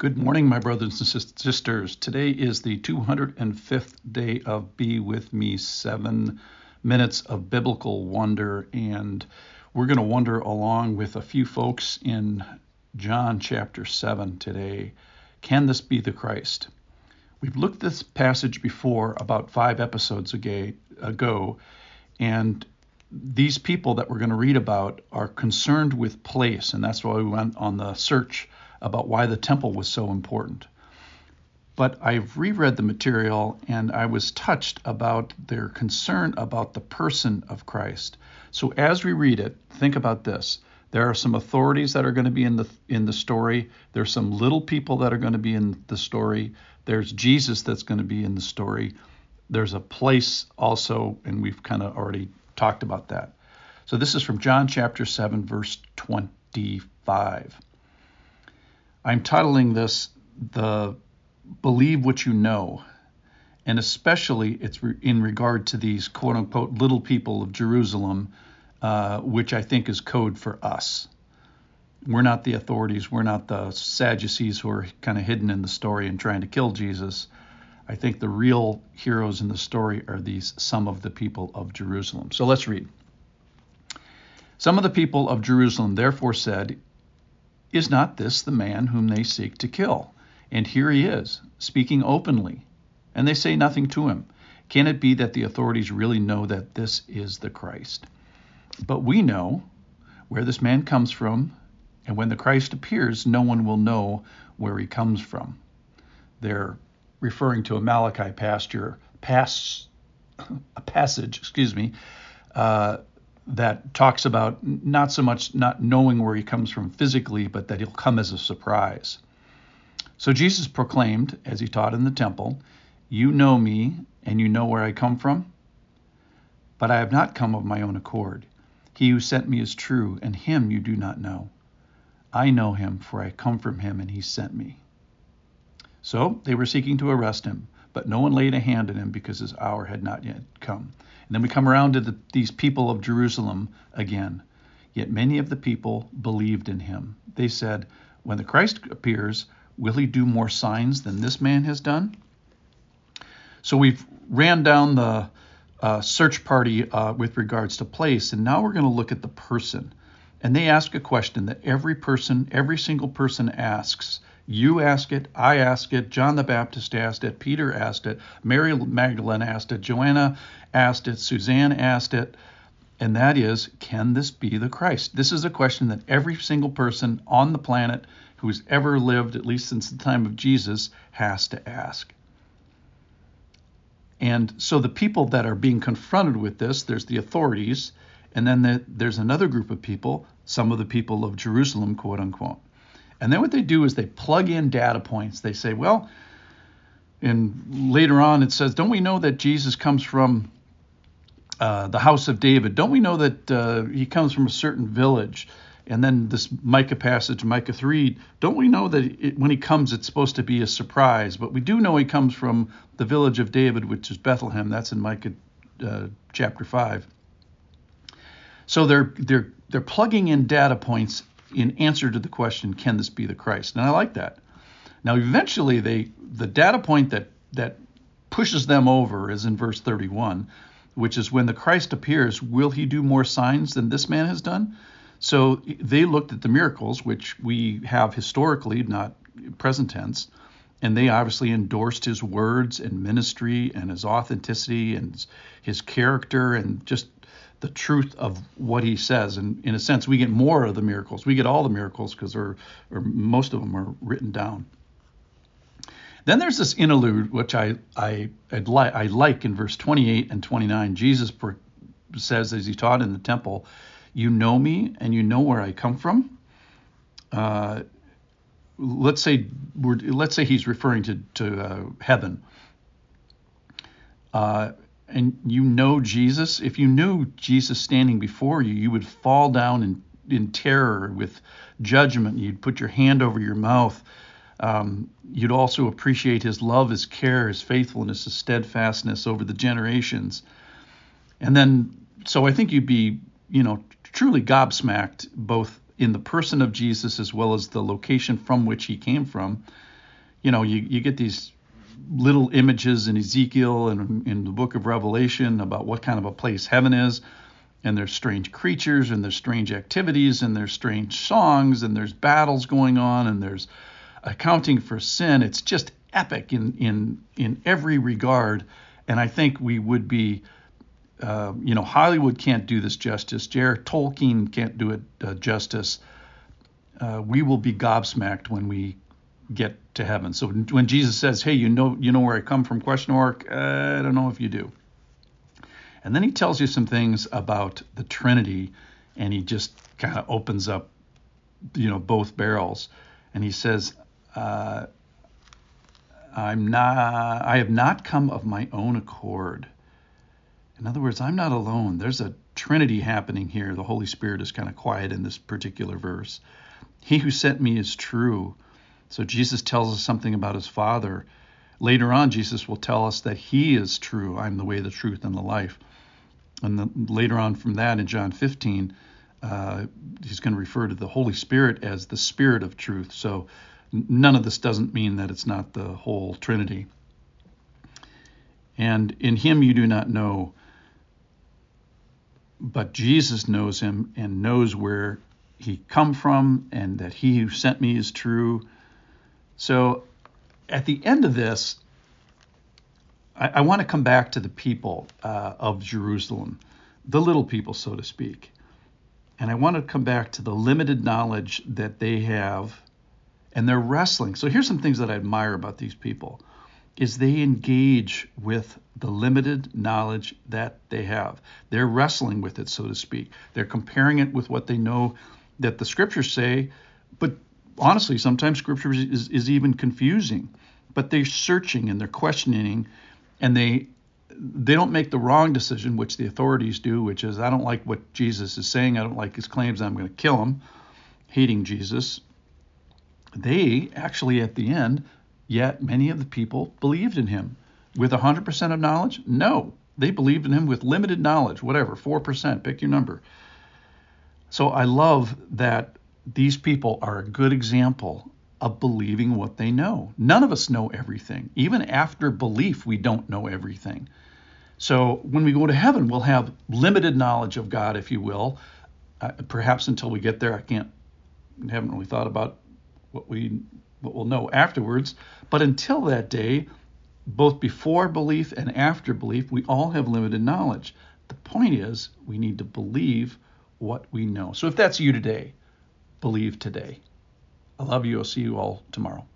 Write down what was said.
Good morning, my brothers and sisters. Today is the 205th day of Be With Me, seven minutes of biblical wonder. And we're going to wonder along with a few folks in John chapter 7 today. Can this be the Christ? We've looked this passage before about five episodes ago, and these people that we're going to read about are concerned with place, and that's why we went on the search about why the temple was so important. But I've reread the material and I was touched about their concern about the person of Christ. So as we read it, think about this. There are some authorities that are going to be in the in the story. There's some little people that are going to be in the story. There's Jesus that's going to be in the story. There's a place also, and we've kind of already talked about that. So this is from John chapter 7, verse 25. I'm titling this the Believe What You Know. And especially it's re- in regard to these quote unquote little people of Jerusalem, uh, which I think is code for us. We're not the authorities. We're not the Sadducees who are kind of hidden in the story and trying to kill Jesus. I think the real heroes in the story are these some of the people of Jerusalem. So let's read. Some of the people of Jerusalem therefore said, is not this the man whom they seek to kill? And here he is, speaking openly, and they say nothing to him. Can it be that the authorities really know that this is the Christ? But we know where this man comes from, and when the Christ appears, no one will know where he comes from. They're referring to a Malachi pasture, pass, a passage, excuse me, uh, that talks about not so much not knowing where he comes from physically, but that he'll come as a surprise. So Jesus proclaimed, as he taught in the temple, You know me, and you know where I come from. But I have not come of my own accord. He who sent me is true, and him you do not know. I know him, for I come from him, and he sent me. So they were seeking to arrest him, but no one laid a hand on him because his hour had not yet come. And then we come around to the, these people of Jerusalem again. Yet many of the people believed in him. They said, When the Christ appears, will he do more signs than this man has done? So we've ran down the uh, search party uh, with regards to place, and now we're going to look at the person. And they ask a question that every person, every single person asks you ask it, I ask it, John the Baptist asked it, Peter asked it, Mary Magdalene asked it, Joanna asked it, Suzanne asked it, and that is, can this be the Christ? This is a question that every single person on the planet who's ever lived, at least since the time of Jesus, has to ask. And so the people that are being confronted with this, there's the authorities, and then the, there's another group of people, some of the people of Jerusalem, quote unquote. And then what they do is they plug in data points. They say, well, and later on it says, don't we know that Jesus comes from uh, the house of David? Don't we know that uh, he comes from a certain village? And then this Micah passage, Micah 3, don't we know that it, when he comes, it's supposed to be a surprise? But we do know he comes from the village of David, which is Bethlehem. That's in Micah uh, chapter 5. So they're they're they're plugging in data points in answer to the question, can this be the Christ? And I like that. Now, eventually, they the data point that that pushes them over is in verse 31, which is when the Christ appears, will he do more signs than this man has done? So they looked at the miracles, which we have historically, not present tense, and they obviously endorsed his words and ministry and his authenticity and his character and just the truth of what he says. And in a sense, we get more of the miracles. We get all the miracles because or most of them are written down. Then there's this interlude, which I I li- I like in verse 28 and 29. Jesus per- says, as he taught in the temple, "You know me, and you know where I come from." Uh, let's say let's say he's referring to to uh, heaven. Uh, and you know Jesus, if you knew Jesus standing before you, you would fall down in, in terror with judgment. You'd put your hand over your mouth. Um, you'd also appreciate his love, his care, his faithfulness, his steadfastness over the generations. And then, so I think you'd be, you know, truly gobsmacked both in the person of Jesus as well as the location from which he came from. You know, you, you get these little images in Ezekiel and in the book of Revelation about what kind of a place heaven is. And there's strange creatures and there's strange activities and there's strange songs and there's battles going on and there's accounting for sin. It's just epic in in in every regard. And I think we would be uh, you know, Hollywood can't do this justice. J.R. Tolkien can't do it uh, justice. Uh, we will be gobsmacked when we get to heaven. So when Jesus says, "Hey, you know, you know where I come from?" Question mark. Uh, I don't know if you do. And then he tells you some things about the Trinity, and he just kind of opens up, you know, both barrels, and he says, uh, "I'm not. I have not come of my own accord." In other words, I'm not alone. There's a Trinity happening here. The Holy Spirit is kind of quiet in this particular verse. He who sent me is true. So Jesus tells us something about his Father. Later on, Jesus will tell us that he is true. I'm the way, the truth, and the life. And the, later on from that in John 15, uh, he's going to refer to the Holy Spirit as the Spirit of truth. So none of this doesn't mean that it's not the whole Trinity. And in him you do not know but Jesus knows him and knows where he come from and that he who sent me is true. So at the end of this, I, I want to come back to the people uh, of Jerusalem, the little people, so to speak. And I want to come back to the limited knowledge that they have and they're wrestling. So here's some things that I admire about these people is they engage with the limited knowledge that they have. They're wrestling with it, so to speak. They're comparing it with what they know that the scriptures say, but honestly, sometimes scripture is, is even confusing. But they're searching and they're questioning, and they they don't make the wrong decision, which the authorities do, which is I don't like what Jesus is saying, I don't like his claims, I'm going to kill him, hating Jesus. They actually, at the end, Yet many of the people believed in him. With 100% of knowledge? No. They believed in him with limited knowledge, whatever, 4%, pick your number. So I love that these people are a good example of believing what they know. None of us know everything. Even after belief, we don't know everything. So when we go to heaven, we'll have limited knowledge of God, if you will. Uh, perhaps until we get there, I can't, haven't really thought about what we what we'll know afterwards. But until that day, both before belief and after belief, we all have limited knowledge. The point is, we need to believe what we know. So if that's you today, believe today. I love you. I'll see you all tomorrow.